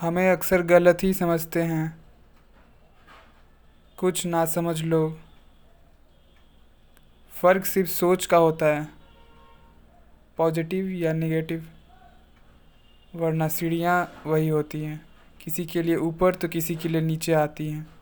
हमें अक्सर गलत ही समझते हैं। कुछ नासमझ लोग फ़र्क सिर्फ़ सोच का होता है। पॉजिटिव या नेगेटिव। वरना सीढ़ियाँ वही होती हैं। किसी के लिए ऊपर तो किसी के लिए नीचे आती हैं।